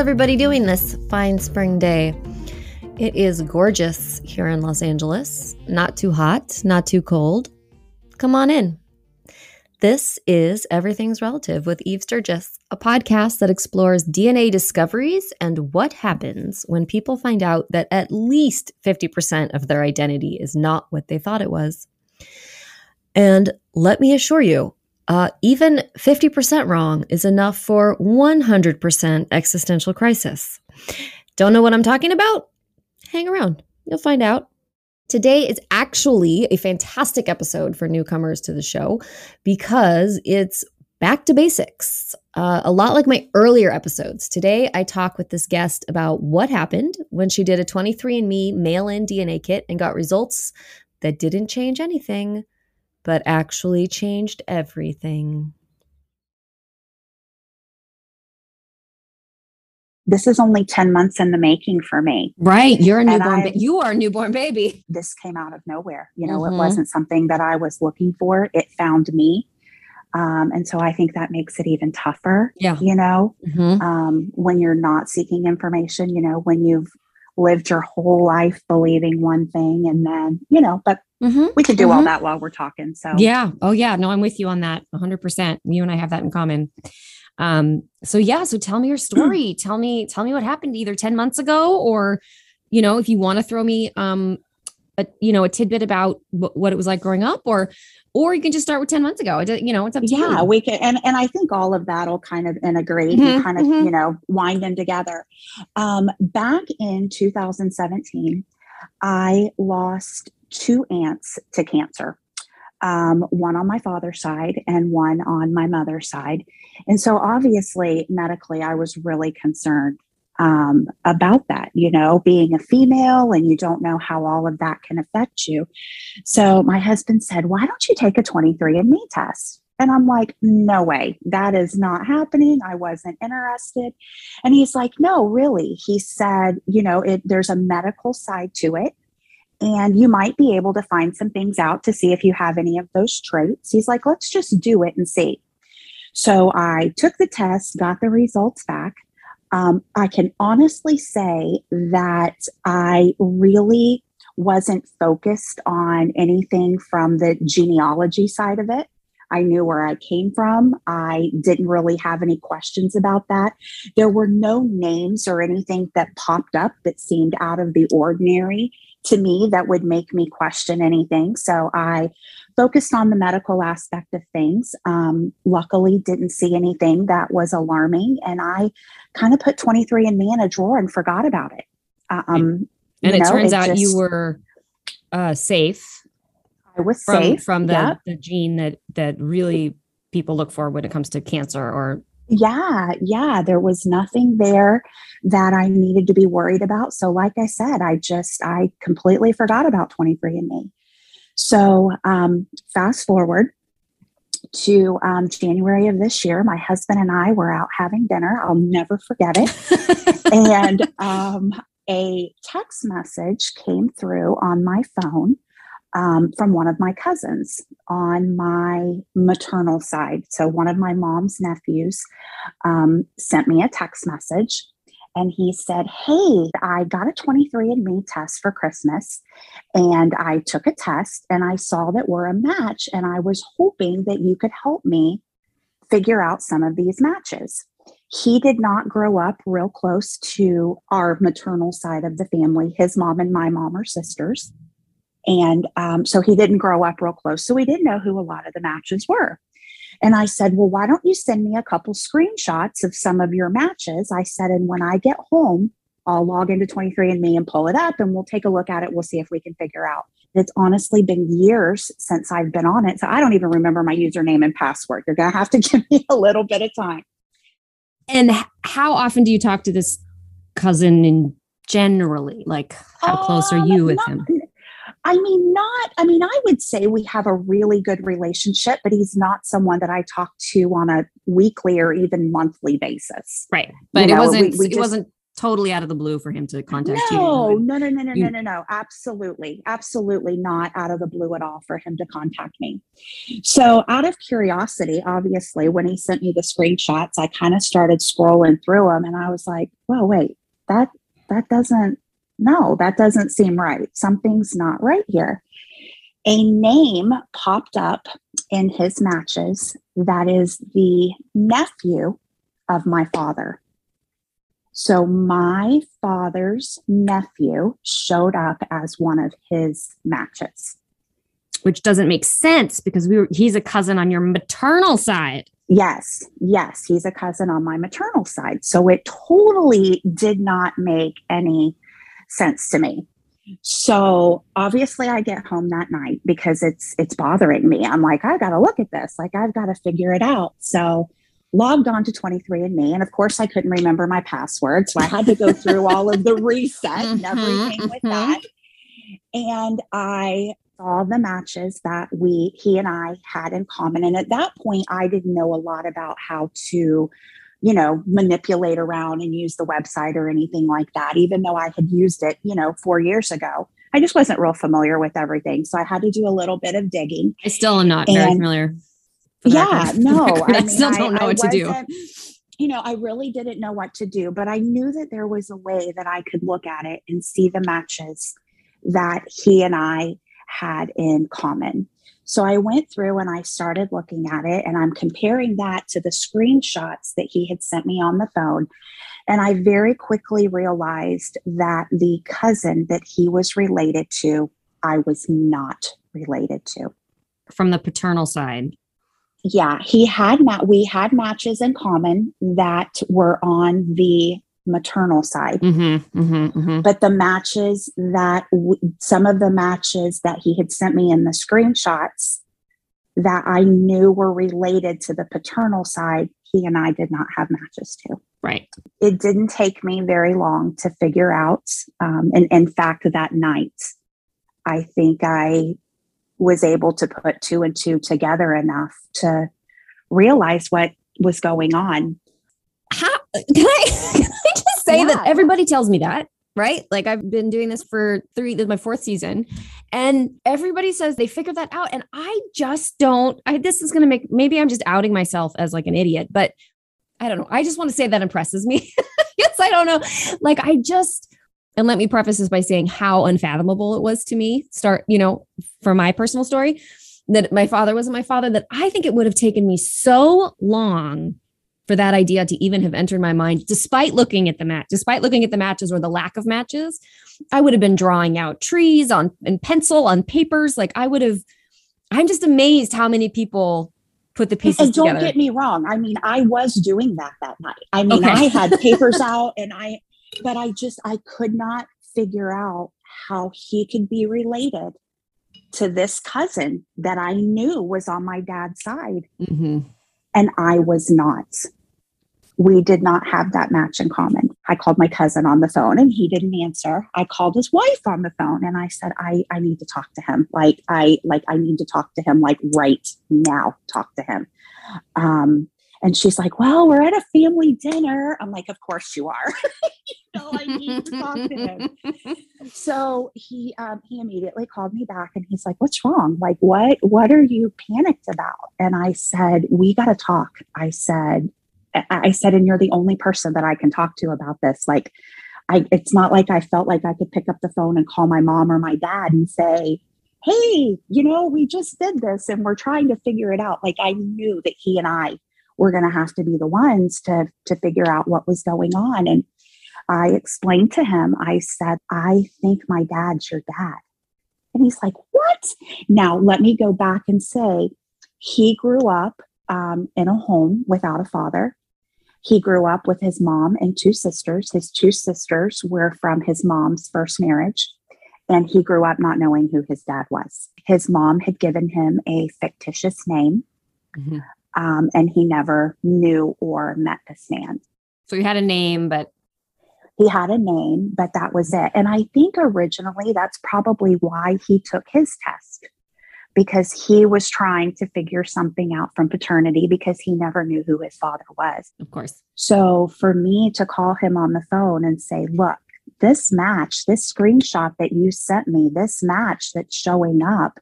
everybody doing this fine spring day? It is gorgeous here in Los Angeles. Not too hot, not too cold. Come on in. This is Everything's Relative with Eve Sturges, a podcast that explores DNA discoveries and what happens when people find out that at least 50% of their identity is not what they thought it was. And let me assure you, uh, even 50% wrong is enough for 100% existential crisis. Don't know what I'm talking about? Hang around, you'll find out. Today is actually a fantastic episode for newcomers to the show because it's back to basics. Uh, a lot like my earlier episodes. Today, I talk with this guest about what happened when she did a 23andMe mail in DNA kit and got results that didn't change anything, but actually changed everything. this is only 10 months in the making for me. Right. You're a newborn. I, ba- you are a newborn baby. This came out of nowhere. You know, mm-hmm. it wasn't something that I was looking for. It found me. Um, and so I think that makes it even tougher. Yeah. You know, mm-hmm. um, when you're not seeking information, you know, when you've lived your whole life believing one thing and then, you know, but mm-hmm. we can do all mm-hmm. that while we're talking. So, yeah. Oh, yeah. No, I'm with you on that 100%. You and I have that in common. Um, so yeah, so tell me your story. tell me, tell me what happened either 10 months ago or, you know, if you want to throw me um a you know a tidbit about w- what it was like growing up or or you can just start with 10 months ago. It, you know, it's up to yeah, you. Yeah, we can and and I think all of that'll kind of integrate mm-hmm, and kind of, mm-hmm. you know, wind them together. Um back in 2017, I lost two aunts to cancer um, one on my father's side and one on my mother's side. And so, obviously, medically, I was really concerned um, about that, you know, being a female and you don't know how all of that can affect you. So, my husband said, Why don't you take a 23andMe test? And I'm like, no way, that is not happening. I wasn't interested. And he's like, no, really. He said, you know, it, there's a medical side to it and you might be able to find some things out to see if you have any of those traits. He's like, let's just do it and see. So I took the test, got the results back. Um, I can honestly say that I really wasn't focused on anything from the genealogy side of it. I knew where I came from. I didn't really have any questions about that. There were no names or anything that popped up that seemed out of the ordinary to me that would make me question anything. So I focused on the medical aspect of things. Um, luckily, didn't see anything that was alarming, and I kind of put 23andMe in a drawer and forgot about it. Um, and it know, turns it out just, you were uh, safe. I was from, safe from the, yep. the gene that that really people look for when it comes to cancer or yeah, yeah, there was nothing there that I needed to be worried about. So, like I said, I just, I completely forgot about 23andMe. So, um, fast forward to um, January of this year, my husband and I were out having dinner. I'll never forget it. and um, a text message came through on my phone um, from one of my cousins on my maternal side. So, one of my mom's nephews um, sent me a text message and he said, Hey, I got a 23andMe test for Christmas and I took a test and I saw that we're a match. And I was hoping that you could help me figure out some of these matches. He did not grow up real close to our maternal side of the family. His mom and my mom are sisters. And um, so he didn't grow up real close. So we didn't know who a lot of the matches were. And I said, Well, why don't you send me a couple screenshots of some of your matches? I said, And when I get home, I'll log into 23andMe and pull it up and we'll take a look at it. We'll see if we can figure out. It's honestly been years since I've been on it. So I don't even remember my username and password. You're going to have to give me a little bit of time. And how often do you talk to this cousin in generally? Like, how close are um, you with not, him? I mean, not, I mean, I would say we have a really good relationship, but he's not someone that I talk to on a weekly or even monthly basis. Right. But you it know, wasn't, we, we just, it wasn't totally out of the blue for him to contact no, you. No, no, no, no, you, no, no, no. Absolutely. Absolutely not out of the blue at all for him to contact me. So, out of curiosity, obviously, when he sent me the screenshots, I kind of started scrolling through them and I was like, well, wait, that that doesn't no, that doesn't seem right. Something's not right here. A name popped up in his matches that is the nephew of my father. So my father's nephew showed up as one of his matches. Which doesn't make sense because we were, he's a cousin on your maternal side. Yes, yes, he's a cousin on my maternal side. So it totally did not make any sense to me. So obviously I get home that night because it's it's bothering me. I'm like, I gotta look at this. Like I've got to figure it out. So logged on to 23andMe. And of course I couldn't remember my password. So I had to go through all of the reset and mm-hmm, everything with mm-hmm. that. And I saw the matches that we he and I had in common. And at that point, I didn't know a lot about how to you know, manipulate around and use the website or anything like that, even though I had used it, you know, four years ago. I just wasn't real familiar with everything. So I had to do a little bit of digging. I still am not and, very familiar. Yeah, no. I, I still don't know I, what I to do. You know, I really didn't know what to do, but I knew that there was a way that I could look at it and see the matches that he and I had in common. So I went through and I started looking at it and I'm comparing that to the screenshots that he had sent me on the phone. And I very quickly realized that the cousin that he was related to, I was not related to. From the paternal side. Yeah, he had ma- we had matches in common that were on the maternal side. Mm-hmm, mm-hmm, mm-hmm. But the matches that w- some of the matches that he had sent me in the screenshots that I knew were related to the paternal side, he and I did not have matches to. Right. It didn't take me very long to figure out. Um, and in fact, that night, I think I was able to put two and two together enough to realize what was going on. How can I? Just say yeah. that everybody tells me that, right? Like I've been doing this for three, this is my fourth season. And everybody says they figured that out. And I just don't, I this is gonna make maybe I'm just outing myself as like an idiot, but I don't know. I just want to say that impresses me. yes, I don't know. Like I just and let me preface this by saying how unfathomable it was to me, start, you know, for my personal story, that my father wasn't my father, that I think it would have taken me so long for that idea to even have entered my mind, despite looking at the match, despite looking at the matches or the lack of matches, I would have been drawing out trees on in pencil on papers. Like I would have. I'm just amazed how many people put the pieces and don't together. get me wrong. I mean, I was doing that that night. I mean, okay. I had papers out, and I, but I just I could not figure out how he could be related to this cousin that I knew was on my dad's side. Mm-hmm. And I was not we did not have that match in common. I called my cousin on the phone and he didn't answer. I called his wife on the phone and I said, I, I need to talk to him. Like I like I need to talk to him like right now. Talk to him. Um, and she's like, Well, we're at a family dinner. I'm like, Of course you are. you know, I need to talk to him. so he um, he immediately called me back and he's like, What's wrong? Like, what what are you panicked about? And I said, We gotta talk. I said, I said, and you're the only person that I can talk to about this. Like, I, it's not like I felt like I could pick up the phone and call my mom or my dad and say, Hey, you know, we just did this and we're trying to figure it out. Like, I knew that he and I were going to have to be the ones to, to figure out what was going on. And I explained to him, I said, I think my dad's your dad. And he's like, What? Now, let me go back and say, he grew up um, in a home without a father. He grew up with his mom and two sisters. His two sisters were from his mom's first marriage, and he grew up not knowing who his dad was. His mom had given him a fictitious name, mm-hmm. um, and he never knew or met this man. So he had a name, but he had a name, but that was it. And I think originally that's probably why he took his test because he was trying to figure something out from paternity because he never knew who his father was. Of course. So for me to call him on the phone and say, look, this match, this screenshot that you sent me, this match that's showing up,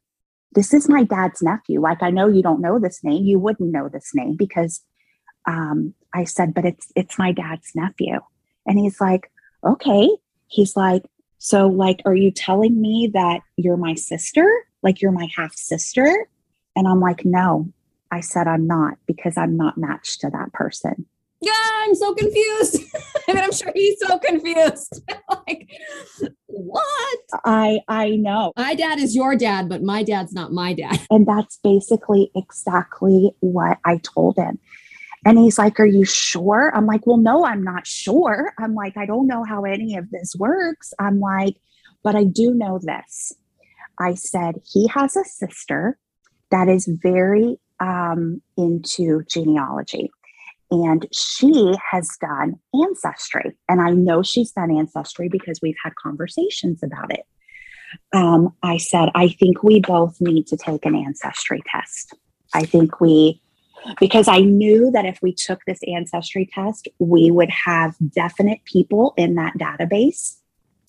this is my dad's nephew. Like I know you don't know this name. You wouldn't know this name because um, I said, but it's it's my dad's nephew. And he's like, okay. He's like, so like, are you telling me that you're my sister? Like you're my half sister? And I'm like, no. I said I'm not because I'm not matched to that person yeah, I'm so confused. I mean, I'm sure he's so confused. like, what? I I know. My dad is your dad, but my dad's not my dad. And that's basically exactly what I told him. And he's like, Are you sure? I'm like, Well, no, I'm not sure. I'm like, I don't know how any of this works. I'm like, But I do know this. I said, He has a sister that is very um, into genealogy and she has done ancestry. And I know she's done ancestry because we've had conversations about it. Um, I said, I think we both need to take an ancestry test. I think we, because I knew that if we took this ancestry test, we would have definite people in that database.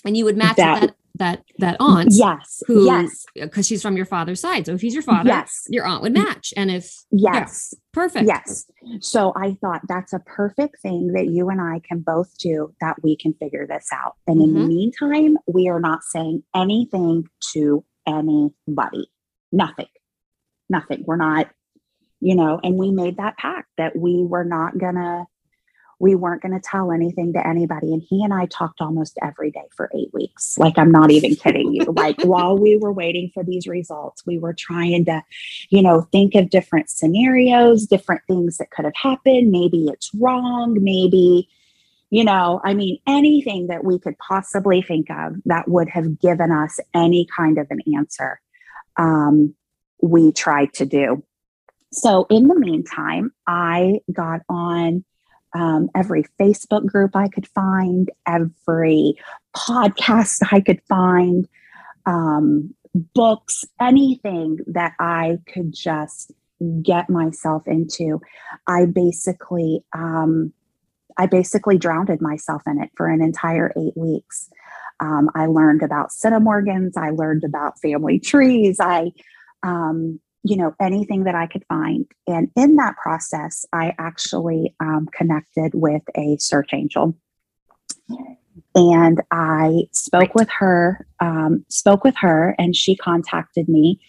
And you would match that, that that that aunt yes who yes. because she's from your father's side. So if he's your father yes. your aunt would match. And if yes. yeah, perfect. Yes. So i thought that's a perfect thing that you and i can both do that we can figure this out. And mm-hmm. in the mm-hmm. meantime we are not saying anything to anybody. Nothing. Nothing. We're not you know and we made that pact that we were not gonna we weren't going to tell anything to anybody. And he and I talked almost every day for eight weeks. Like, I'm not even kidding you. like, while we were waiting for these results, we were trying to, you know, think of different scenarios, different things that could have happened. Maybe it's wrong. Maybe, you know, I mean, anything that we could possibly think of that would have given us any kind of an answer, um, we tried to do. So, in the meantime, I got on um, every Facebook group I could find, every podcast I could find, um, books, anything that I could just get myself into. I basically, um, I basically drowned myself in it for an entire eight weeks. Um, I learned about centimorgans. I learned about family trees. I um, you know anything that i could find. And in that process i actually um, connected with a search angel. And i spoke with her um, spoke with her and she contacted me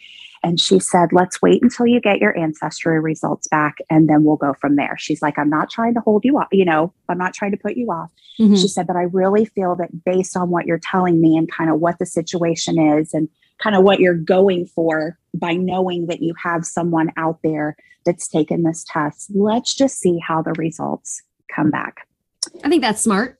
and she said let's wait until you get your ancestry results back and then we'll go from there. She's like i'm not trying to hold you up you know i'm not trying to put you off. Mm-hmm. she said but i really feel that based on what you're telling me and kind of what the situation is and kind of what you're going for by knowing that you have someone out there that's taken this test. Let's just see how the results come back. I think that's smart.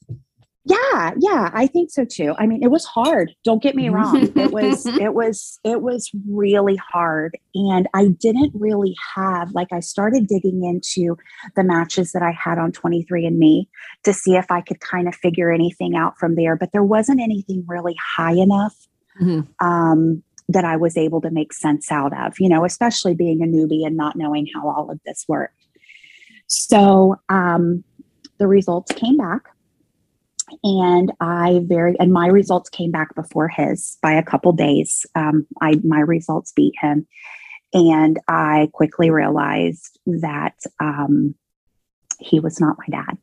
Yeah, yeah, I think so too. I mean, it was hard. Don't get me wrong. It was it was it was really hard and I didn't really have like I started digging into the matches that I had on 23andme to see if I could kind of figure anything out from there, but there wasn't anything really high enough mm-hmm. um, that I was able to make sense out of, you know, especially being a newbie and not knowing how all of this worked. So um, the results came back. And I very and my results came back before his by a couple days. Um, I my results beat him, and I quickly realized that um, he was not my dad.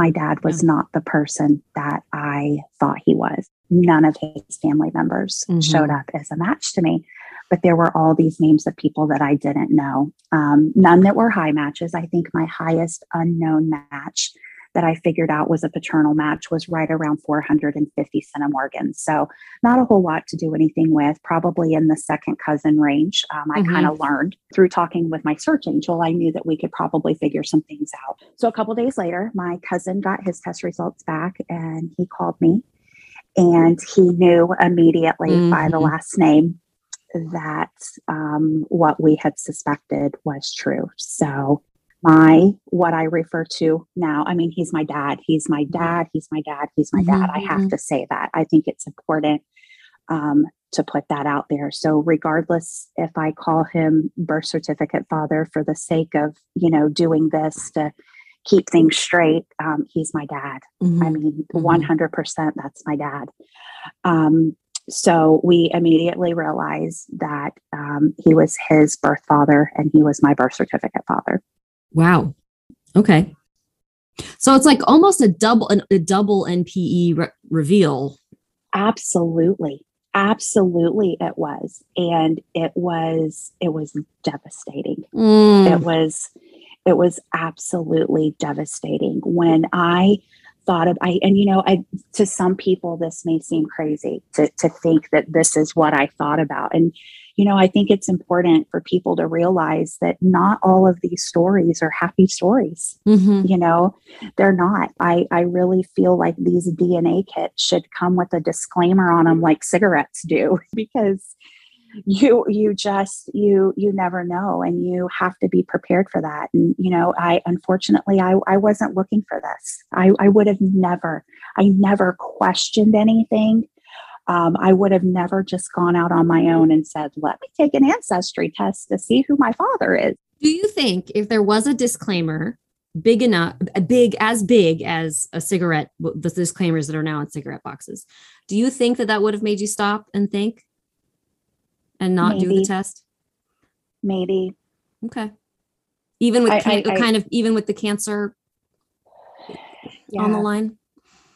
My dad was not the person that I thought he was none of his family members mm-hmm. showed up as a match to me. But there were all these names of people that I didn't know. Um, none that were high matches. I think my highest unknown match that I figured out was a paternal match was right around 450 centimorgans. So not a whole lot to do anything with, probably in the second cousin range. Um, I mm-hmm. kind of learned through talking with my search angel. I knew that we could probably figure some things out. So a couple days later, my cousin got his test results back and he called me and he knew immediately mm-hmm. by the mm-hmm. last name that um, what we had suspected was true. So, my what I refer to now, I mean, he's my dad. He's my dad. He's my dad. He's my dad. Mm-hmm. I have mm-hmm. to say that. I think it's important um, to put that out there. So regardless if I call him birth certificate father for the sake of, you know, doing this to keep things straight, um, he's my dad. Mm-hmm. I mean, mm-hmm. 100% that's my dad. Um, so we immediately realized that um, he was his birth father and he was my birth certificate father. Wow. Okay. So it's like almost a double a double NPE re- reveal. Absolutely. Absolutely it was. And it was it was devastating. Mm. It was it was absolutely devastating when I thought of I and you know I to some people this may seem crazy to to think that this is what I thought about and you know I think it's important for people to realize that not all of these stories are happy stories. Mm-hmm. you know they're not. I I really feel like these DNA kits should come with a disclaimer on them like cigarettes do because you you just you you never know and you have to be prepared for that. And you know i unfortunately i, I wasn't looking for this. I, I would have never i never questioned anything um, i would have never just gone out on my own and said let me take an ancestry test to see who my father is do you think if there was a disclaimer big enough big as big as a cigarette the disclaimers that are now in cigarette boxes do you think that that would have made you stop and think and not Maybe. do the test? Maybe. Okay. Even with I, can, I, kind of even with the cancer yeah. on the line.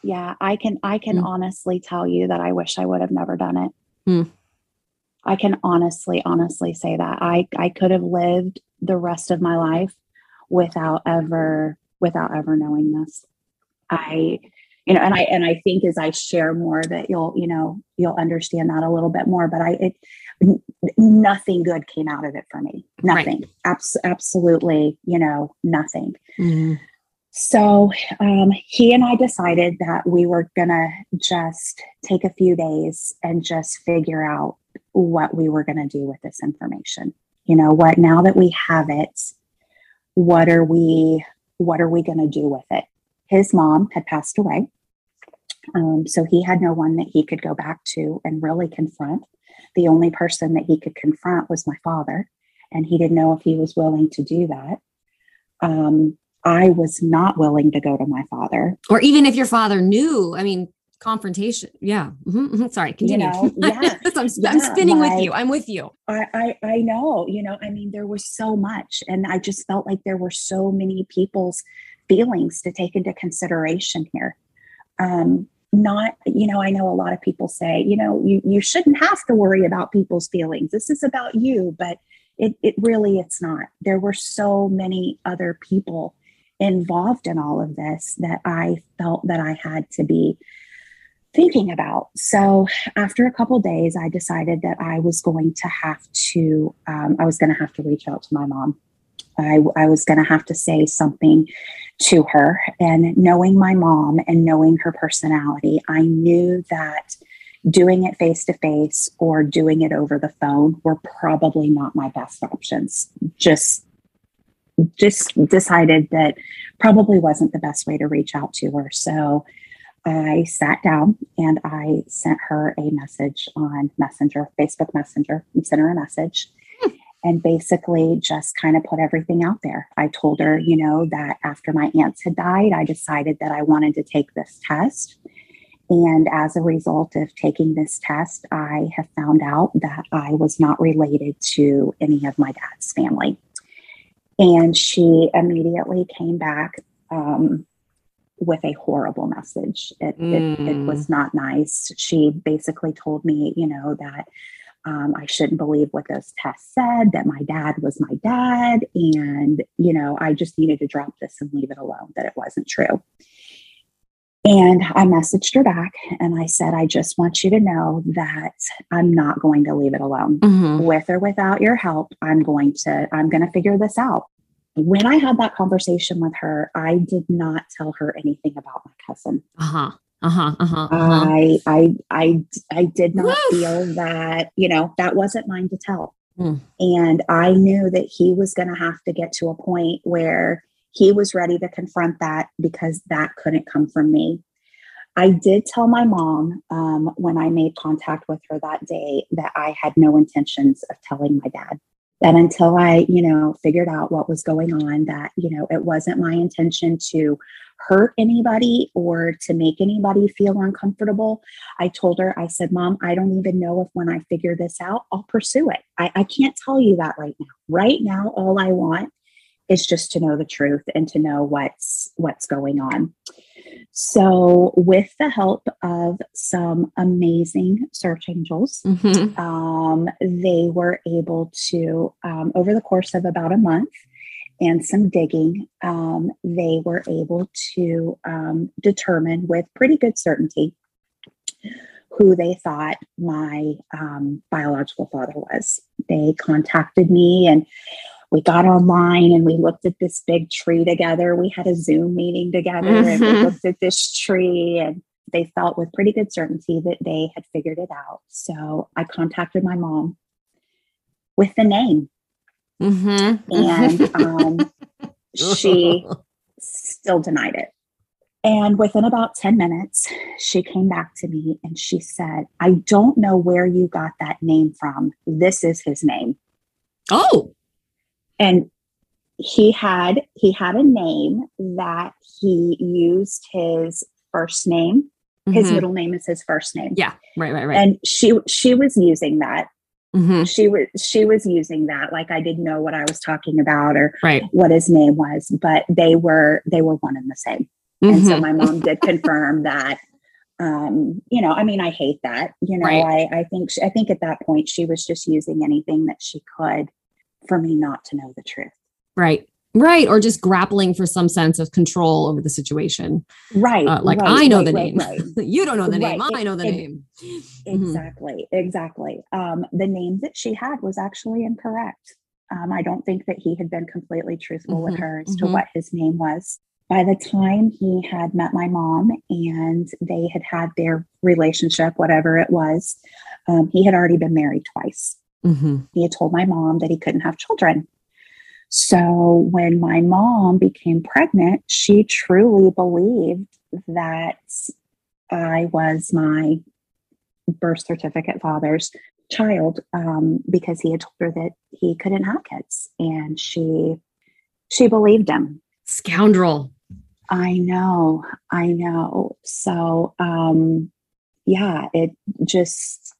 Yeah, I can I can mm. honestly tell you that I wish I would have never done it. Mm. I can honestly honestly say that I I could have lived the rest of my life without ever without ever knowing this. I you know and I and I think as I share more that you'll you know you'll understand that a little bit more but I it nothing good came out of it for me. Nothing. Right. Abs- absolutely, you know, nothing. Mm-hmm. So um, he and I decided that we were going to just take a few days and just figure out what we were going to do with this information. You know what, now that we have it, what are we what are we going to do with it? His mom had passed away. Um, so he had no one that he could go back to and really confront. The only person that he could confront was my father, and he didn't know if he was willing to do that. Um, I was not willing to go to my father. Or even if your father knew, I mean, confrontation. Yeah. Mm-hmm, mm-hmm. Sorry, continue. You know, yeah, I'm, yeah, I'm, spinning my, with you. I'm with you. I, I, I know, you know, I mean, there was so much. And I just felt like there were so many people's feelings to take into consideration here. Um, not you know i know a lot of people say you know you, you shouldn't have to worry about people's feelings this is about you but it, it really it's not there were so many other people involved in all of this that i felt that i had to be thinking about so after a couple days i decided that i was going to have to um, i was going to have to reach out to my mom I, I was going to have to say something to her. And knowing my mom and knowing her personality, I knew that doing it face to face or doing it over the phone were probably not my best options. Just just decided that probably wasn't the best way to reach out to her. So I sat down and I sent her a message on Messenger, Facebook Messenger, and sent her a message hmm. and basically just kind of put everything out there. I told her, you know, that after my aunts had died, I decided that I wanted to take this test. And as a result of taking this test, I have found out that I was not related to any of my dad's family. And she immediately came back um, with a horrible message. It, mm. it, it was mm. not nice. She basically told me, you know, that um, I shouldn't believe what those tests said, that my dad was my dad. And, you know, I just needed to drop this and leave it alone, that it wasn't true. And I messaged her back and I said, I just want you to know that I'm not going to leave it alone. Mm-hmm. With or without your help, I'm going to, I'm going to figure this out. When I had that conversation with her, I did not tell her anything about my cousin. Uh huh. Uh-huh, uh-huh, uh-huh. I, I, I, I did not feel that, you know, that wasn't mine to tell. Mm. And I knew that he was going to have to get to a point where he was ready to confront that because that couldn't come from me. I did tell my mom um, when I made contact with her that day that I had no intentions of telling my dad. That until I, you know, figured out what was going on, that, you know, it wasn't my intention to hurt anybody or to make anybody feel uncomfortable. I told her, I said, Mom, I don't even know if when I figure this out, I'll pursue it. I, I can't tell you that right now. Right now, all I want is just to know the truth and to know what's what's going on. So, with the help of some amazing search angels, mm-hmm. um, they were able to, um, over the course of about a month and some digging, um, they were able to um, determine with pretty good certainty who they thought my um, biological father was. They contacted me and we got online and we looked at this big tree together. We had a Zoom meeting together mm-hmm. and we mm-hmm. looked at this tree and they felt with pretty good certainty that they had figured it out. So I contacted my mom with the name. Mm-hmm. And um, she still denied it. And within about 10 minutes, she came back to me and she said, I don't know where you got that name from. This is his name. Oh and he had he had a name that he used his first name his mm-hmm. middle name is his first name yeah right right right and she she was using that mm-hmm. she was she was using that like i didn't know what i was talking about or right. what his name was but they were they were one and the same mm-hmm. and so mm-hmm. my mom did confirm that um you know i mean i hate that you know right. i i think she, i think at that point she was just using anything that she could for me not to know the truth. Right. Right. Or just grappling for some sense of control over the situation. Right. Uh, like, right, I know right, the right, name. you don't know the name. I know the it, name. Exactly. Mm-hmm. Exactly. Um, the name that she had was actually incorrect. Um, I don't think that he had been completely truthful mm-hmm. with her as mm-hmm. to what his name was. By the time he had met my mom and they had had their relationship, whatever it was, um, he had already been married twice. Mm-hmm. He had told my mom that he couldn't have children. So when my mom became pregnant, she truly believed that I was my birth certificate father's child um, because he had told her that he couldn't have kids, and she she believed him. Scoundrel. I know, I know. So, um, yeah, it just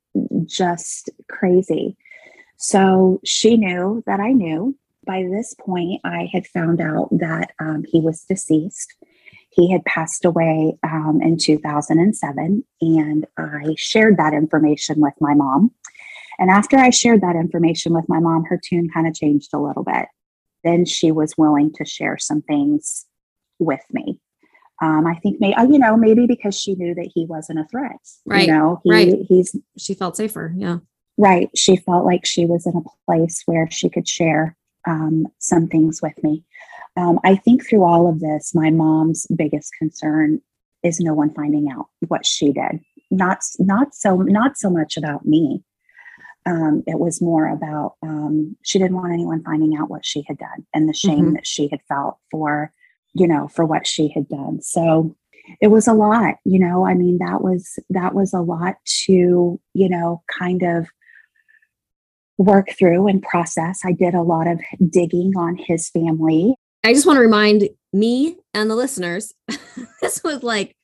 just crazy. So she knew that I knew. By this point, I had found out that um, he was deceased. He had passed away um, in 2007, and I shared that information with my mom. And after I shared that information with my mom, her tune kind of changed a little bit. Then she was willing to share some things with me. Um, I think maybe you know maybe because she knew that he wasn't a threat. Right. You know, he, right. He's she felt safer. Yeah. Right. She felt like she was in a place where she could share um, some things with me. Um, I think through all of this, my mom's biggest concern is no one finding out what she did. Not not so not so much about me. Um, it was more about um, she didn't want anyone finding out what she had done and the shame mm-hmm. that she had felt for you know for what she had done. So it was a lot you know i mean that was that was a lot to you know kind of work through and process. I did a lot of digging on his family. I just want to remind me and the listeners this was like,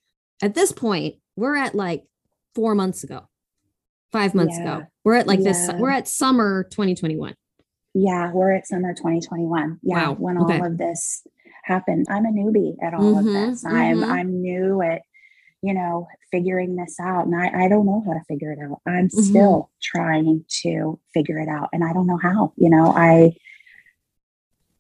at this point, we're at like four months ago, five months yeah. ago. We're at like yeah. this, we're at summer 2021. Yeah, we're at summer 2021. Yeah, wow. when okay. all of this happened. I'm a newbie at all mm-hmm, of this. I'm mm-hmm. I'm new at you know, figuring this out. And I, I don't know how to figure it out. I'm mm-hmm. still trying to figure it out. And I don't know how, you know, I,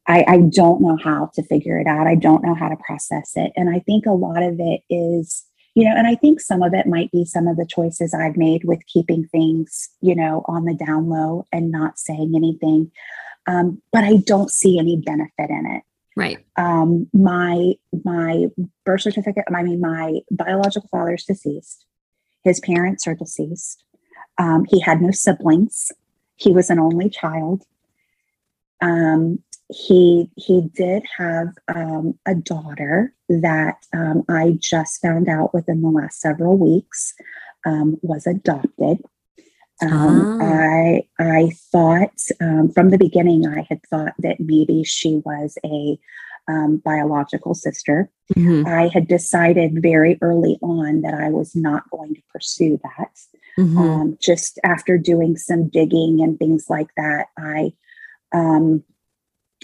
I, I don't know how to figure it out. I don't know how to process it. And I think a lot of it is, you know, and I think some of it might be some of the choices I've made with keeping things, you know, on the down low and not saying anything. Um, but I don't see any benefit in it. Right. Um, my my birth certificate. I mean, my biological father is deceased. His parents are deceased. Um, he had no siblings. He was an only child. Um, he he did have um, a daughter that um, I just found out within the last several weeks um, was adopted. Um, Ah. I I thought um, from the beginning I had thought that maybe she was a um, biological sister. Mhm, I had decided very early on that I was not going to pursue that. mhm. Um, just after doing some digging and things like that, I um,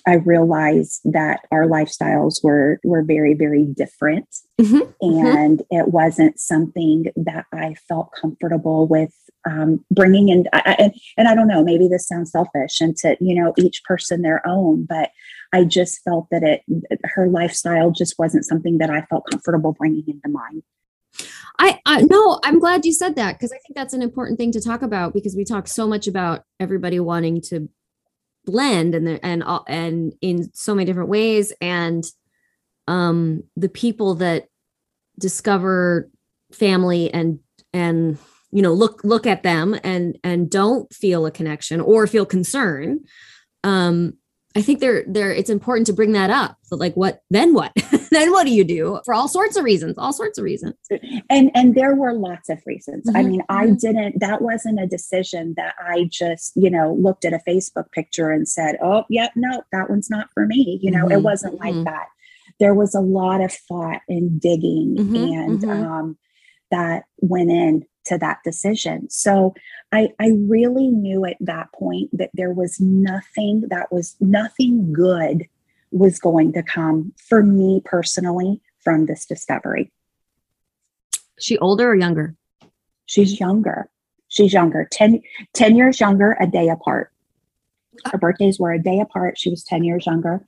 I realized that our lifestyles were were very very different, Mhm, mhm. and it wasn't something that I felt comfortable with um, bringing in. I, I- and and I don't know, maybe this sounds selfish, and to you know each person their own, but I just felt that it her lifestyle just wasn't something that I felt comfortable bringing into mine. I, I no, I'm glad you said that because I think that's an important thing to talk about because we talk so much about everybody wanting to blend and and and in so many different ways and um the people that discover family and and you know look look at them and and don't feel a connection or feel concern um I think they're they're it's important to bring that up. But like what then what? then what do you do? For all sorts of reasons, all sorts of reasons. and and there were lots of reasons i Mhm, mean i mhm. didn't that wasn't a decision that i just you know looked at a facebook picture and said oh yeah no that one's not for me you know it Mhm, wasn't like that there was a lot of thought and digging Mhm, and mhm. um, that went in to that decision so I, I really knew at that point that there was nothing that was nothing good was going to come for me personally from this discovery She older or younger? She's younger. She's younger, 10, 10 years younger, a day apart. Her birthdays were a day apart. She was 10 years younger.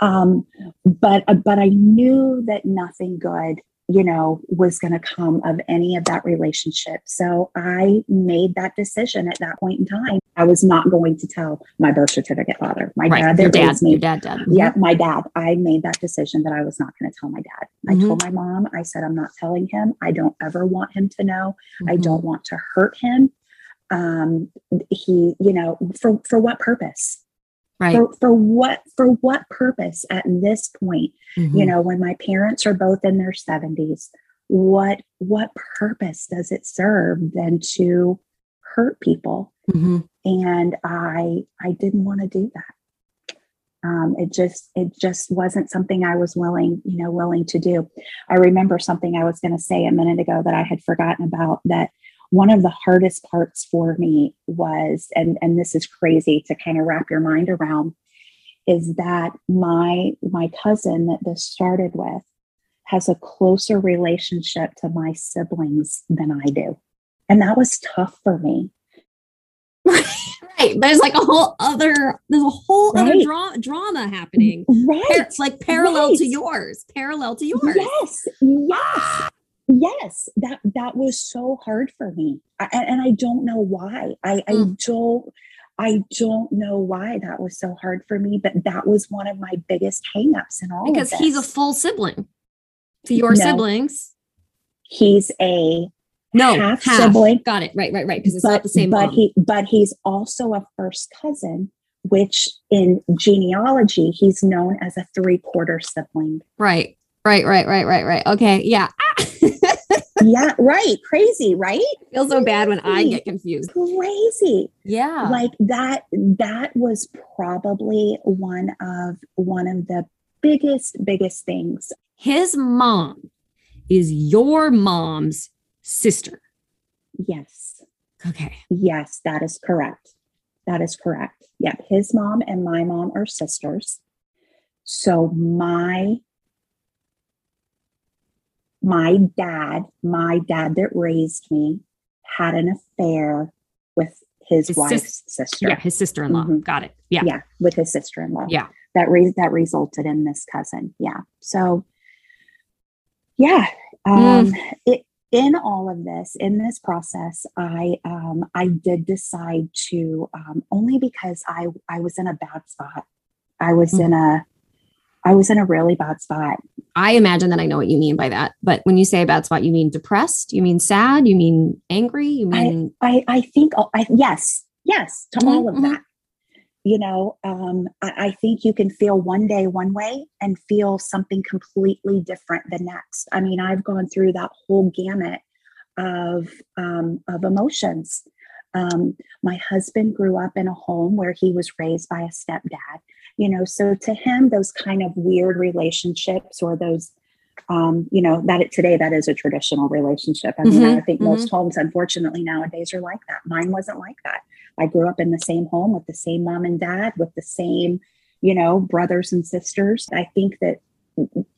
Um, but uh, but I knew that nothing good, you know, was going to come of any of that relationship. So I made that decision at that point in time. I was not going to tell my birth certificate father, my dad your that dad, me. your dad, dad. Yeah, my dad. I made that decision that I was not going to tell my dad. I Mhm. told my mom, I said, I'm not telling him. I don't ever want him to know. I Mhm. don't want to hurt him. Um, he, you know, for for what purpose? Right. For for what for what purpose at this point? You Mhm. know, when my parents are both in their 70s, what what purpose does it serve than to hurt people? Mhm. and I I didn't want to do that. Um, it just it just wasn't something I was willing you know willing to do. I remember something I was going to say a minute ago that I had forgotten about. That one of the hardest parts for me was, and and this is crazy to kind of wrap your mind around, is that my my cousin that this started with has a closer relationship to my siblings than I do, and that was tough for me. right. There's like a whole other there's a whole other dra- drama happening. Right. Par- it's like parallel to yours. Parallel to yours. Yes, yes, ah! Yes. That that was so hard for me, I, and I don't know why. I I Mm. don't I don't know why that was so hard for me, but that was one of my biggest hangups in all. of Because he's a full sibling to your No. siblings. he's a No, half, half. sibling, Got it. Right, right, right. Because it's but not the same but mom. he but he's also a first cousin, which in genealogy he's known as a three quarter sibling. right, right, right, right, right, right. Okay. Yeah. yeah, right. Crazy, right? I feel so bad when I get confused. Crazy. Yeah. like that that was probably one of one of the biggest biggest things His mom is your mom's sister. yes Okay. yes that is correct that is correct Yep, his mom and my mom are sisters so my my dad my dad that raised me had an affair with his, His wife's sister Yeah. His sister in law. Mhm. Got it. Yeah. yeah with his sister-in-law Yeah. that re- that resulted in this cousin yeah so yeah um it in all of this in this process i um i did decide to um only because i i was in a bad spot i was in a i was in a really bad spot I imagine that I know what you mean by that. But when you say a bad spot, you mean depressed? You mean sad? You mean angry? You mean i i think i yes yes to all of Mhm, that you know, um, I, I, think you can feel one day one way and feel something completely different the next. I mean, I've gone through that whole gamut of um, of emotions. Um, my husband grew up in a home where he was raised by a stepdad. You know, so to him, those kind of weird relationships or those um, you know that it, today that is a traditional relationship. I mean, mm-hmm, I think mm-hmm. most homes, unfortunately, nowadays are like that. Mine wasn't like that. I grew up in the same home with the same mom and dad, with the same, you know, brothers and sisters. I think that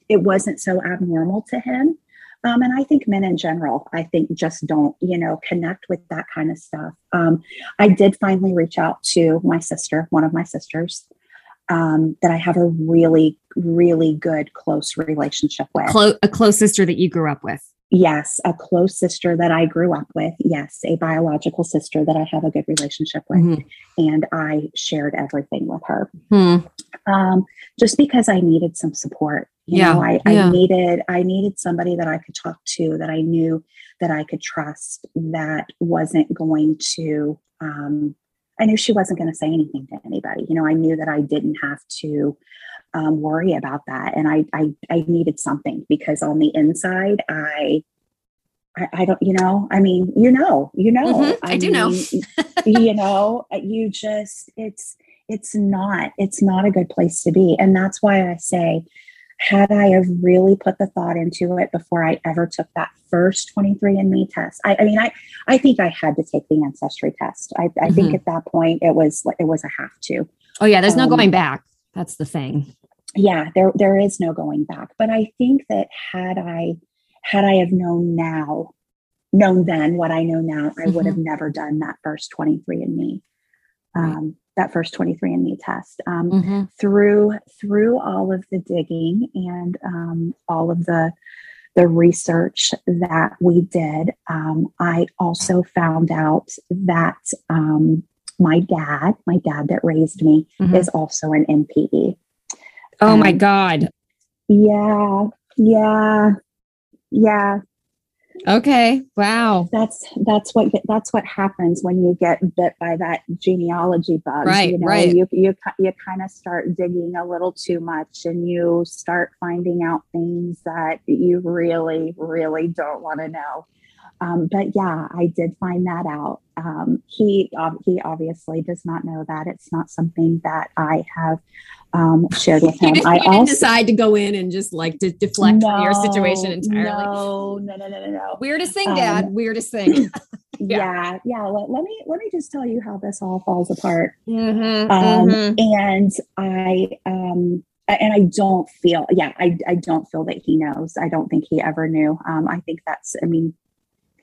it wasn't so abnormal to him. Um, and I think men in general, I think just don't, you know, connect with that kind of stuff. Um, I did finally reach out to my sister, one of my sisters, um, that I have a really, really good close relationship with. Clo- a close sister that you grew up with. Yes, a close sister that I grew up with. Yes, a biological sister that I have a good relationship with. Mm-hmm. And I shared everything with her. Mm. Um, just because I needed some support. You yeah. know, I, yeah. I needed I needed somebody that I could talk to that I knew that I could trust that wasn't going to um, I knew she wasn't going to say anything to anybody. You know, I knew that I didn't have to um, worry about that. And I, I, I needed something because on the inside, I, I, I don't, you know, I mean, you know, you know, mm-hmm. I, I, do mean, know, you know, you just, it's, it's not, it's not a good place to be. And that's why I say, had I have really put the thought into it before I ever took that first 23andMe test, I, I mean, I, I think I had to take the ancestry test. I, I mm-hmm. think at that point it was, it was a have to. Oh yeah. There's um, no going back. That's the thing yeah, there there is no going back. But I think that had I had I have known now, known then what I know now, I mm-hmm. would have never done that first 23andMe. Um, that first 23andMe test. Um, mm-hmm. Through through all of the digging and um, all of the the research that we did, um, I also found out that um, my dad, my dad that raised me, mm-hmm. is also an NPE Oh my God. Yeah. Yeah. Yeah. Okay. Wow. That's that's what that's what happens when you get bit by that genealogy bug. Right. You know, right. you you you kind of start digging a little too much, and you start finding out things that you really, really don't want to know. Um, but yeah, I did find that out. Um, he he obviously does not know that. It's not something that I have um, shared with him. I also decide to go in and just like to deflect no, your situation entirely. No, no, no, no, no, no. Weirdest thing, Dad. Um, Weirdest thing. yeah, yeah. yeah. Let, let, me let me just tell you how this all falls apart. Mm-hmm, um, mm-hmm. And I um, and I don't feel, yeah, I I don't feel that he knows. I don't think he ever knew. Um, I think that's, I mean,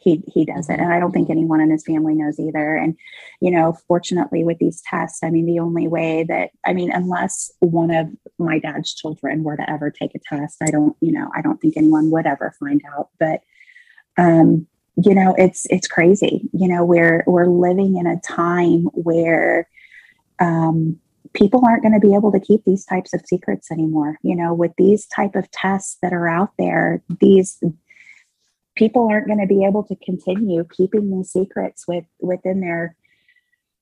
he he doesn't and i don't think anyone in his family knows either. And you know fortunately with these tests i mean the only way that i mean unless one of my dad's children were to ever take a test i don't you know i don't think anyone would ever find out. But um you know it's it's crazy you know we're we're living in a time where um people aren't going to be able to keep these types of secrets anymore. You know with these type of tests that are out there these people aren't going to be able to continue keeping these secrets with within their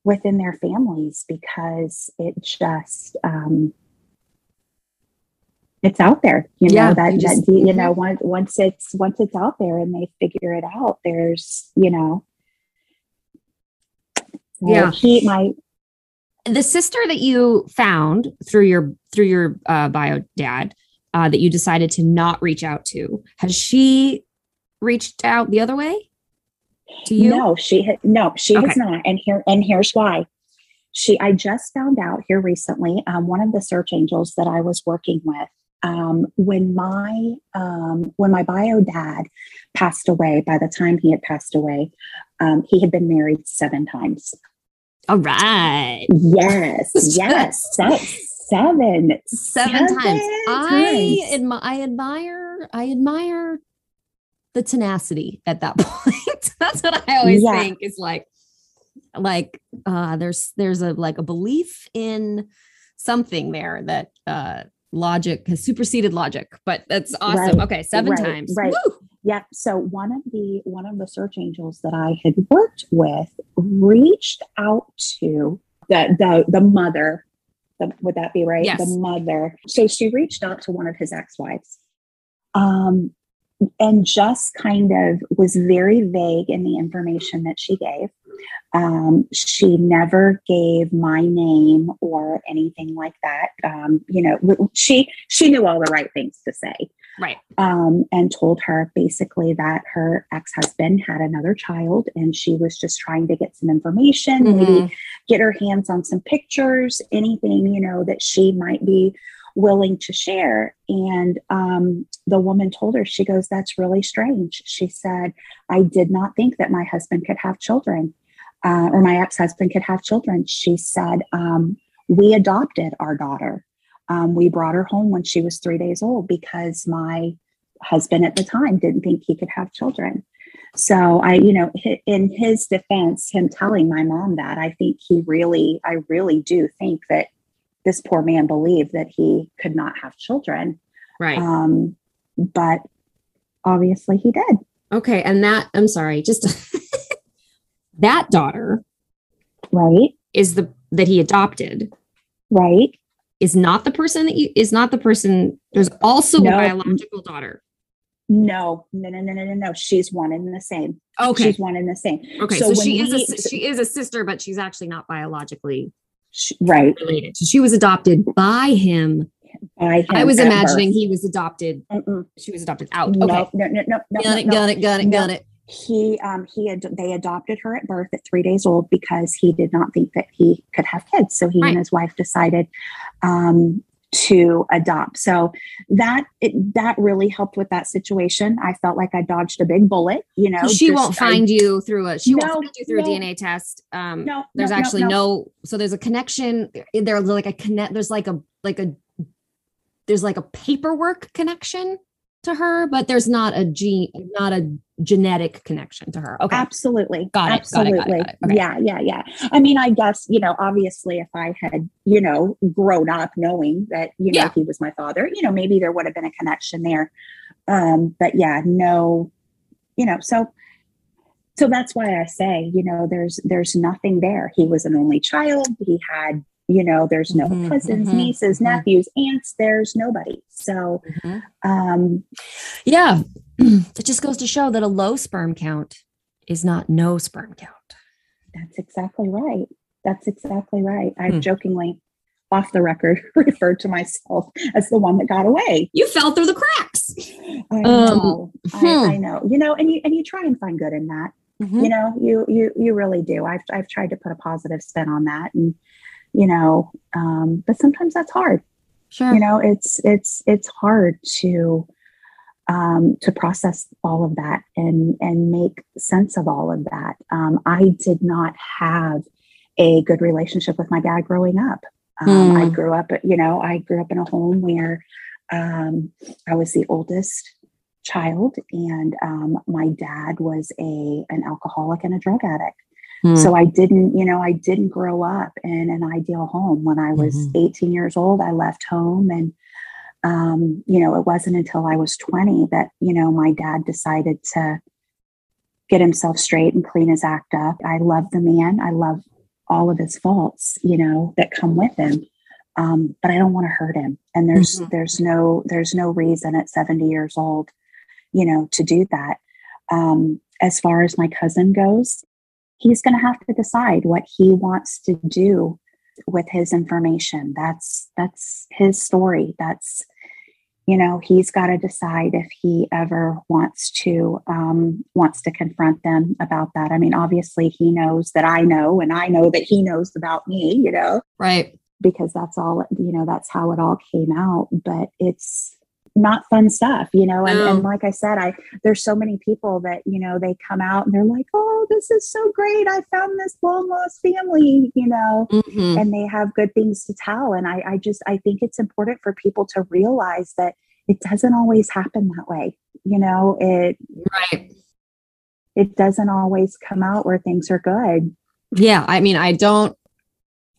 within their families because it just um it's out there you know yeah, that, just, that you mm-hmm. know once once it's once it's out there and they figure it out there's you know yeah he my the sister that you found through your through your uh, bio dad uh, that you decided to not reach out to has she reached out the other way to you? No, she ha- no, she okay. has not. And here and here's why. She I just found out here recently. Um, one of the search angels that I was working with um, when my um, when my bio dad passed away. By the time he had passed away, um, he had been married seven times. All right. Yes. yes. Seven. Seven, seven times. times. I admire. I admire. I admire the tenacity at that point. That's what I always yeah. think is like, like uh, there's there's a like a belief in something there that uh, logic has superseded logic. But that's awesome. Right. Okay, seven right. times. Right. Woo! Yeah. So one of the one of the search angels that I had worked with reached out to the the the mother. The, would that be right? Yes. The mother. So she reached out to one of his ex-wives. Um, and just kind of was very vague in the information that she gave. Um, she never gave my name or anything like that. Um, you know, she she knew all the right things to say, right? Um, and told her basically that her ex husband had another child, and she was just trying to get some information, mm-hmm. maybe get her hands on some pictures, anything you know that she might be willing to share. And um, the woman told her, she goes, That's really strange. She said, I did not think that my husband could have children uh, or my ex husband could have children. She said, um, We adopted our daughter. Um, we brought her home when she was three days old because my husband at the time didn't think he could have children. So I, you know, in his defense, him telling my mom that, I think he really, I really do think that this poor man believed that he could not have children. Right. Um, but obviously he did. Okay. And that, I'm sorry, just that daughter. Right. Is the, that he adopted. Right. Is not the person that you, is not the person. There's also no. a biological daughter. No, no, no, no, no, no, no. She's one and the same. Okay. She's one and the same. Okay. So, so she is a, she is a sister, but she's actually not biologically right related. So she was adopted by him. By him I was imagining birth. he was adopted. Mm-mm. She was adopted out. No, okay. no, no, no, no. Got it. Got it. Got it. Got it. He, um, he had they adopted her at birth at three days old because he did not think that he could have kids. So he right. and his wife decided, um, to adopt. So that it, that really helped with that situation. I felt like I dodged a big bullet. You know, she just, won't find I, you through a she no, won't find you through no, a DNA test. Um, no, there's no, actually no, So there's a connection. There's like a connect. There's like a like a there's like a paperwork connection to her, but there's not a gene, not a genetic connection to her. Okay. Absolutely. Got it. Absolutely. Got it, got it, got it. Okay. Yeah. Yeah. Yeah. I mean, I guess, you know, obviously if I had, you know, grown up knowing that, you know, yeah. he was my father, you know, maybe there would have been a connection there. Um, but yeah, no, you know, so so that's why I say, you know, there's there's nothing there. He was an only child. He had you know there's no mm-hmm, cousins mm-hmm, nieces mm-hmm. nephews aunts there's nobody. So mm-hmm. um yeah. It just goes to show that a low sperm count is not no sperm count. That's exactly right. That's exactly right. I've hmm. jokingly off the record referred to myself as the one that got away. You fell through the cracks. I know um, I, I, hmm. know. You know and you and you try and find good in that. Mm-hmm. you know you you you really do. I've i've tried to put a positive spin on that and you know um, but sometimes that's hard. Sure. You know it's it's it's hard to um, to process all of that and and make sense of all of that. Um, i did not have a good relationship with my dad growing up. Mm. i grew up you know i grew up in a home where um, i was the oldest child and um, my dad was a an alcoholic and a drug addict Hmm. So I didn't, you know, I didn't grow up in an ideal home. When I was mm-hmm. 18 years old, I left home and um, you know, it wasn't until I was 20 that, you know, my dad decided to get himself straight and clean his act up. I love the man. I love all of his faults, you know, that come with him. Um, but I don't want to hurt him. And there's mm-hmm. there's no there's no reason at 70 years old, you know, to do that. Um, as far as my cousin goes, he's going to have to decide what he wants to do with his information. That's that's his story. That's you know he's got to decide if he ever wants to um, wants to confront them about that. I mean obviously he knows that i know and i know that he knows about me you know? Right. Because that's all you know that's how it all came out. But it's not fun stuff, you know. And, and like I said, I there's so many people that you know they come out and they're like, "Oh, this is so great! I found this long lost family," you know, mm-hmm. and they have good things to tell. And I, I just I think it's important for people to realize that it doesn't always happen that way. You know, it right. It doesn't always come out where things are good. Yeah, I mean, I don't.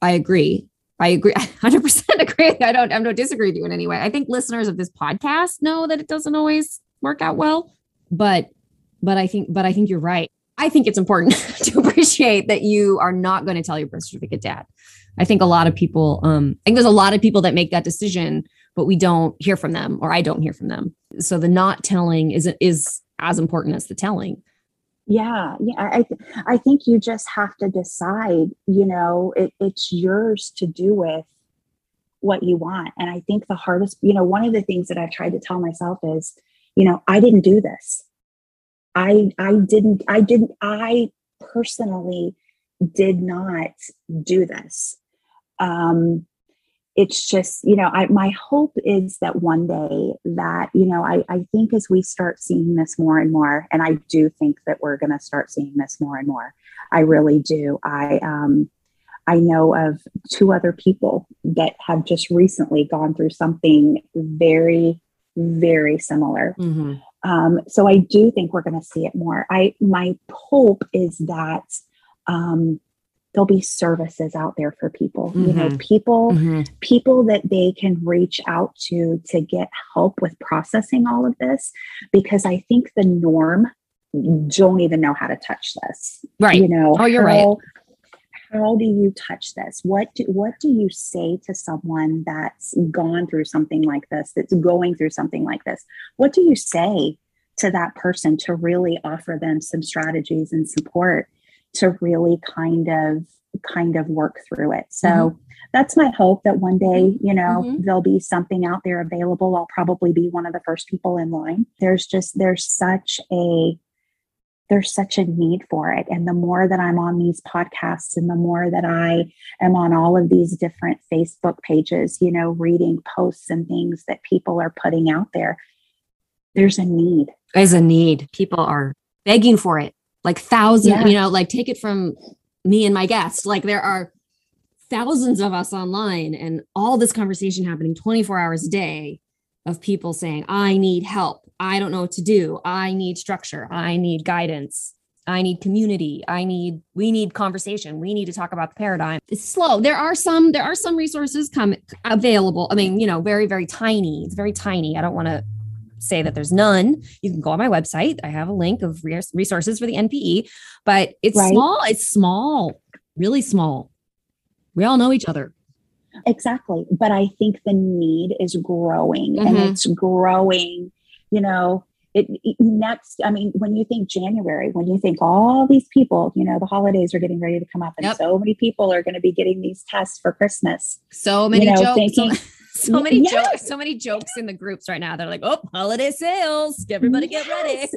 I agree. I agree. 100% agree. I don't, I don't disagree with you in any way. I think listeners of this podcast know that it doesn't always work out well, but, but I think, but I think you're right. I think it's important to appreciate that you are not going to tell your birth certificate dad. I think a lot of people, um, I think there's a lot of people that make that decision, but we don't hear from them, or I don't hear from them. So the not telling is is as important as the telling. Yeah, yeah. I I think you just have to decide. You know, it, it's yours to do with what you want. And I think the hardest, you know, one of the things that I've tried to tell myself is, you know, I didn't do this. I I didn't I didn't I personally did not do this. Um it's just you know I, my hope is that one day that you know I, I think as we start seeing this more and more and i do think that we're going to start seeing this more and more. I really do. I um i know of two other people that have just recently gone through something very very similar. Mm-hmm. um, so i do think we're going to see it more. I my hope is that um, there'll be services out there for people mm-hmm. you know mm-hmm. people mm-hmm. people that they can reach out to to get help with processing all of this because i think the norm don't even know how to touch this right you know oh you're how, right how do you touch this what do what do you say to someone that's gone through something like this that's going through something like this what do you say to that person to really offer them some strategies and support to really kind of kind of work through it. So mm-hmm. that's my hope that one day, mm-hmm. you know, mm-hmm. there'll be something out there available. I'll probably be one of the first people in line. There's just there's such a there's such a need for it. And the more that I'm on these podcasts and the more that I am on all of these different Facebook pages, you know, reading posts and things that people are putting out there, there's a need. There's a need. People are begging for it like thousands, yeah. you know, like take it from me and my guest. Like there are thousands of us online and all this conversation happening 24 hours a day of people saying, I need help. I don't know what to do. I need structure. I need guidance. I need community. I need, we need conversation. We need to talk about the paradigm. It's slow. There are some, there are some resources come available. I mean, you know, very, very tiny. It's very tiny. I don't want to say that there's none, you can go on my website. I have a link of resources for the NPE, but it's right. small. It's small, really small. We all know each other. Exactly. But I think the need is growing mm-hmm. and it's growing, you know, it, it, next i mean when you think january when you think all these people you know the holidays are getting ready to come up and yep. so many people are going to be getting these tests for christmas so many you know, jokes thinking, so many yes. jokes, so many jokes in the groups right now. They're like, oh, holiday sales. Everybody yes. get ready.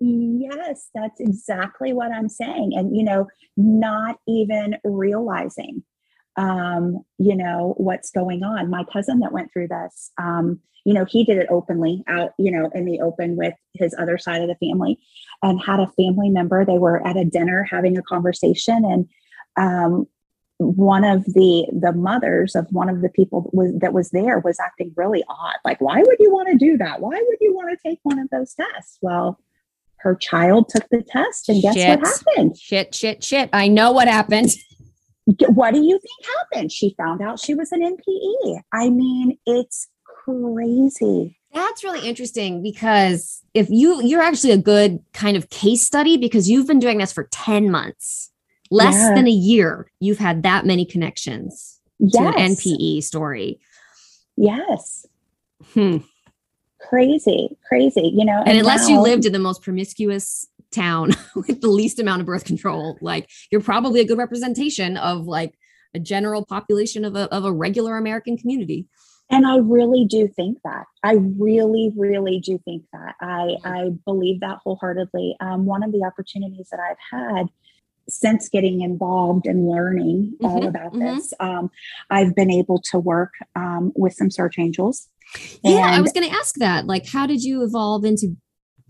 Yes, that's exactly what I'm saying. And, you know, not even realizing, um, you know, what's going on. My cousin that went through this, um, you know, he did it openly out, you know, in the open with his other side of the family and had a family member. They were at a dinner having a conversation and um, one of the the mothers of one of the people that was, that was there was acting really odd. Like why would you want to do that? Why would you want to take one of those tests? Well her child took the test and guess shit. what happened? Shit shit shit. I know what happened. What do you think happened? She found out she was an npe i mean it's crazy. That's really interesting because if you you're actually a good kind of case study because you've been doing this for 10 months less yeah. than a year, you've had that many connections yes. to an NPE story. Yes. Hmm. Crazy, crazy, you know. And, and unless now, you lived in the most promiscuous town with the least amount of birth control, like you're probably a good representation of like a general population of a, of a regular American community. And I really do think that. I really, really do think that. I, I believe that wholeheartedly. Um, one of the opportunities that I've had since getting involved and learning mm-hmm, all about mm-hmm. this, um, I've been able to work um, with some search angels. Yeah, I was going to ask that. Like, how did you evolve into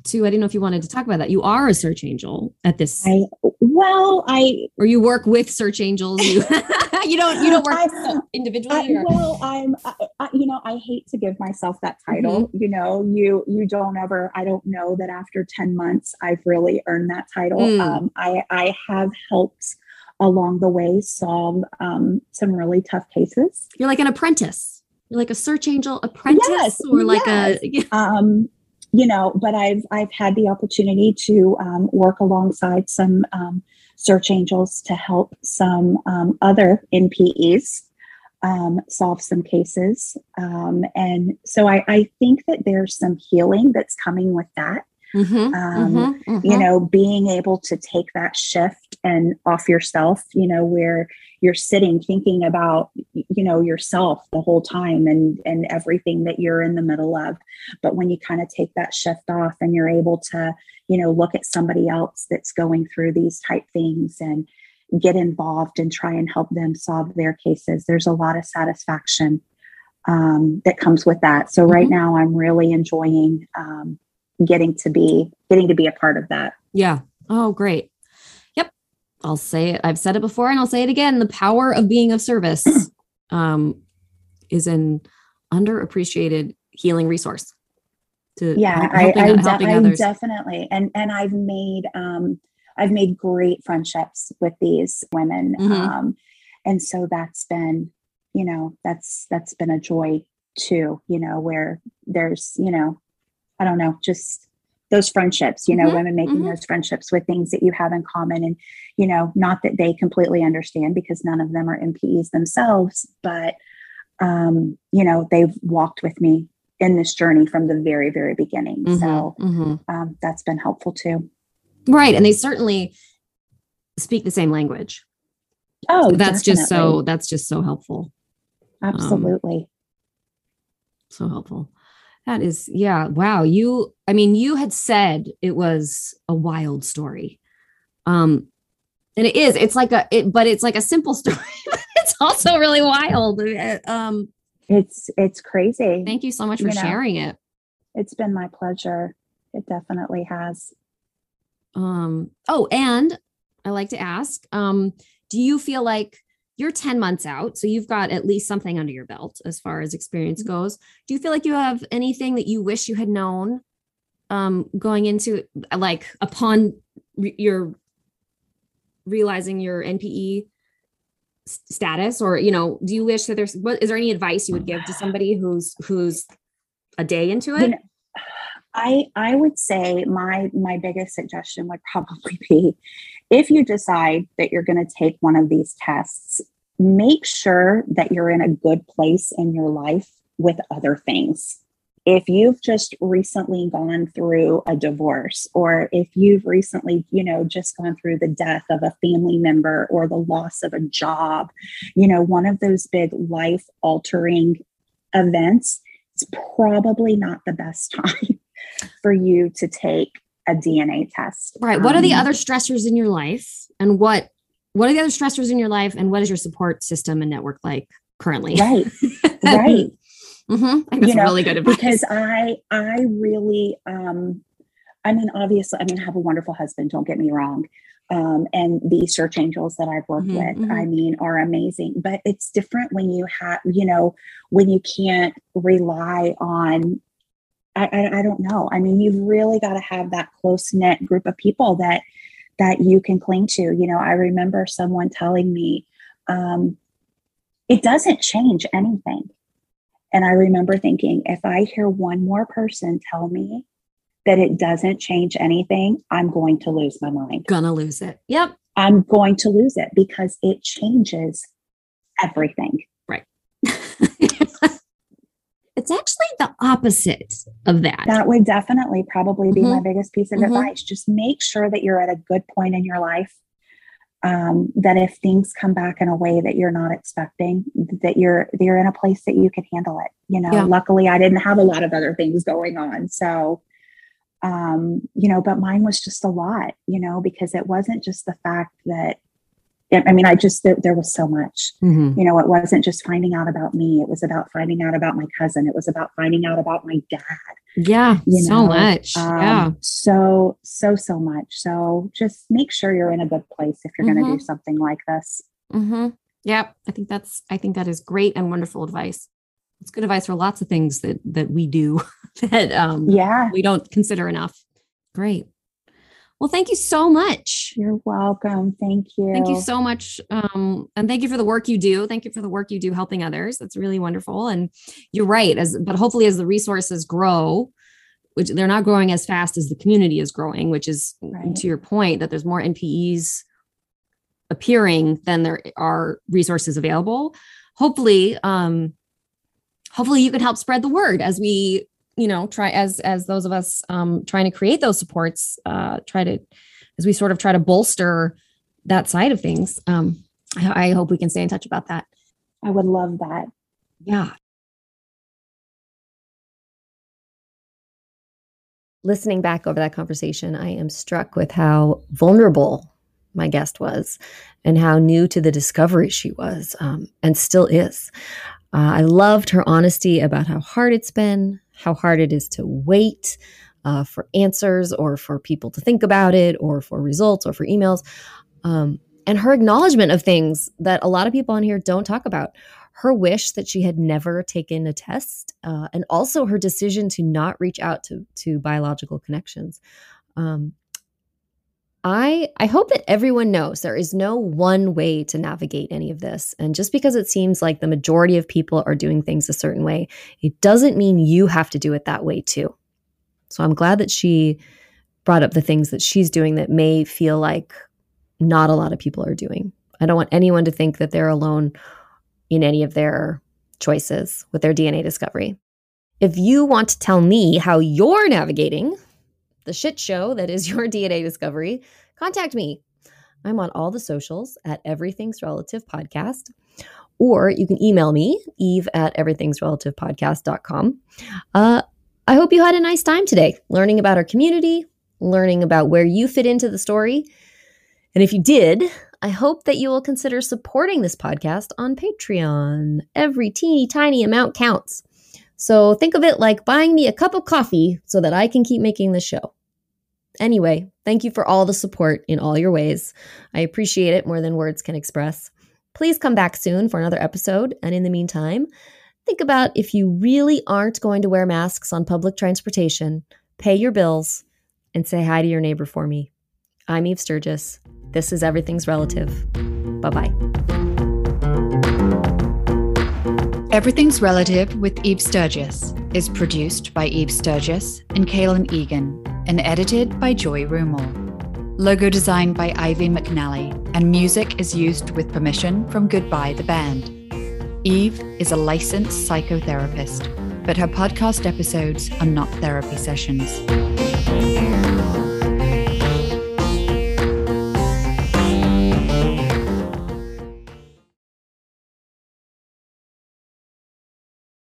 to? I didn't know if you wanted to talk about that. You are a search angel at this. I, well, I or you work with search angels. You you don't you don't work I, individually. I, well, I'm I, you know I hate to give myself that title. Mm-hmm. You know, you you don't ever. I don't know that after ten months I've really earned that title. Mm. Um, I I have helped along the way solve um, some really tough cases. You're like an apprentice. You're like a search angel apprentice, yes, or like yes. a. um, you know, but I've I've had the opportunity to um, work alongside some um, search angels to help some um, other NPEs um, solve some cases, um, and so I, I think that there's some healing that's coming with that. Mm-hmm, um, mm-hmm, mm-hmm. You know, being able to take that shift and off yourself, you know, where you're sitting thinking about, you know, yourself the whole time and and everything that you're in the middle of. But when you kind of take that shift off and you're able to, you know, look at somebody else that's going through these type things and get involved and try and help them solve their cases, there's a lot of satisfaction um, that comes with that. So right mm-hmm. now, I'm really enjoying. Um, getting to be getting to be a part of that. Yeah. Oh, great. Yep. I'll say it. I've said it before and I'll say it again. The power of being of service um, is an underappreciated healing resource. To yeah, helping, I, I, helping de- I definitely and and I've made um, I've made great friendships with these women, mm-hmm. um, and so that's been you know that's that's been a joy too. You know where there's you know I don't know, just those friendships, you know, mm-hmm, women making mm-hmm. those friendships with things that you have in common. And, you know, not that they completely understand because none of them are NPEs themselves, but, um, you know, they've walked with me in this journey from the very, very beginning. Mm-hmm, so mm-hmm. um, that's been helpful too. Right. And they certainly speak the same language. Oh, so that's definitely. just so, that's just so helpful. Absolutely. Um, so helpful. That is, yeah. Wow. You, I mean, you had said it was a wild story. Um, and it is, it's like a, it, but it's like a simple story. it's also really wild. Uh, um, it's, it's crazy. Thank you so much for you sharing know, it. It's been my pleasure. It definitely has. Um, oh, and I like to ask, um, do you feel like you're 10 months out so you've got at least something under your belt as far as experience mm-hmm. goes. Do you feel like you have anything that you wish you had known um, going into like upon re- your realizing your npe status? Or you know do you wish that there's what is there any advice you would give to somebody who's who's a day into it? You know, i i would say my my biggest suggestion would probably be if you decide that you're going to take one of these tests, make sure that you're in a good place in your life with other things. If you've just recently gone through a divorce, or if you've recently, you know, just gone through the death of a family member or the loss of a job, you know, one of those big life altering events, it's probably not the best time for you to take a DNA test. Right. What are the um, other stressors in your life and what what are the other stressors in your life and what is your support system and network like currently? Right. right. mm-hmm. I think you know, really good advice. Because I I really um I mean obviously I mean I have a wonderful husband, don't get me wrong. Um, and the search angels that I've worked mm-hmm, with, mm-hmm. I mean, are amazing. But it's different when you have, you know, when you can't rely on I, I, I don't know. I mean, you've really got to have that close knit group of people that that you can cling to. You know, I remember someone telling me, um, it doesn't change anything. And I remember thinking, if I hear one more person tell me that it doesn't change anything, I'm going to lose my mind. Gonna lose it. Yep. I'm going to lose it because it changes everything. Right. It's actually the opposite of that. That would definitely probably be mm-hmm. my biggest piece of mm-hmm. advice. Just make sure that you're at a good point in your life. Um, that if things come back in a way that you're not expecting, that you're you're in a place that you can handle it. You know, yeah. luckily I didn't have a lot of other things going on, so um, you know, but mine was just a lot. You know, because it wasn't just the fact that I mean, I just, there, there was so much. Mm-hmm. You know, it wasn't just finding out about me, it was about finding out about my cousin, it was about finding out about my dad. Yeah, you so know? much. Um, yeah. So, so, so much. So just make sure you're in a good place if you're mm-hmm. going to do something like this. Mm-hmm. Yeah, I think that's, I think that is great and wonderful advice. It's good advice for lots of things that that we do that um yeah we don't consider enough. Great. Well, thank you so much. You're welcome. Thank you. Thank you so much. Um, and thank you for the work you do. Thank you for the work you do helping others. That's really wonderful. And you're right. As but hopefully as the resources grow, which they're not growing as fast as the community is growing, which is right. to your point that there's more NPEs appearing than there are resources available. Hopefully, um, hopefully you can help spread the word as we, you know, try as as those of us um, trying to create those supports, uh, try to as we sort of try to bolster that side of things. Um, I, I hope we can stay in touch about that. I would love that. Yeah. Listening back over that conversation, I am struck with how vulnerable my guest was and how new to the discovery she was um, and still is. Uh, I loved her honesty about how hard it's been, how hard it is to wait uh, for answers or for people to think about it or for results or for emails. Um, and her acknowledgement of things that a lot of people on here don't talk about her wish that she had never taken a test uh, and also her decision to not reach out to to biological connections um, I I hope that everyone knows there is no one way to navigate any of this. And just because it seems like the majority of people are doing things a certain way, it doesn't mean you have to do it that way too. So I'm glad that she brought up the things that she's doing that may feel like not a lot of people are doing. I don't want anyone to think that they're alone in any of their choices with their DNA discovery. If you want to tell me how you're navigating the shit show that is your DNA discovery, contact me. I'm on all the socials at Everything's Relative Podcast, or you can email me, eve at everythingsrelativepodcast.com. Uh, I hope you had a nice time today learning about our community, learning about where you fit into the story, and if you did, I hope that you will consider supporting this podcast on Patreon. Every teeny tiny amount counts. So think of it like buying me a cup of coffee so that I can keep making the show. Anyway, thank you for all the support in all your ways. I appreciate it more than words can express. Please come back soon for another episode. And in the meantime, think about if you really aren't going to wear masks on public transportation, pay your bills, and say hi to your neighbor for me. I'm Eve Sturges. This is Everything's Relative. Bye bye. Everything's Relative with Eve Sturges is produced by Eve Sturges and Kaylin Egan and edited by Joy Rumel. Logo designed by Ivy McNally, and music is used with permission from Goodbye the Band. Eve is a licensed psychotherapist, but her podcast episodes are not therapy sessions.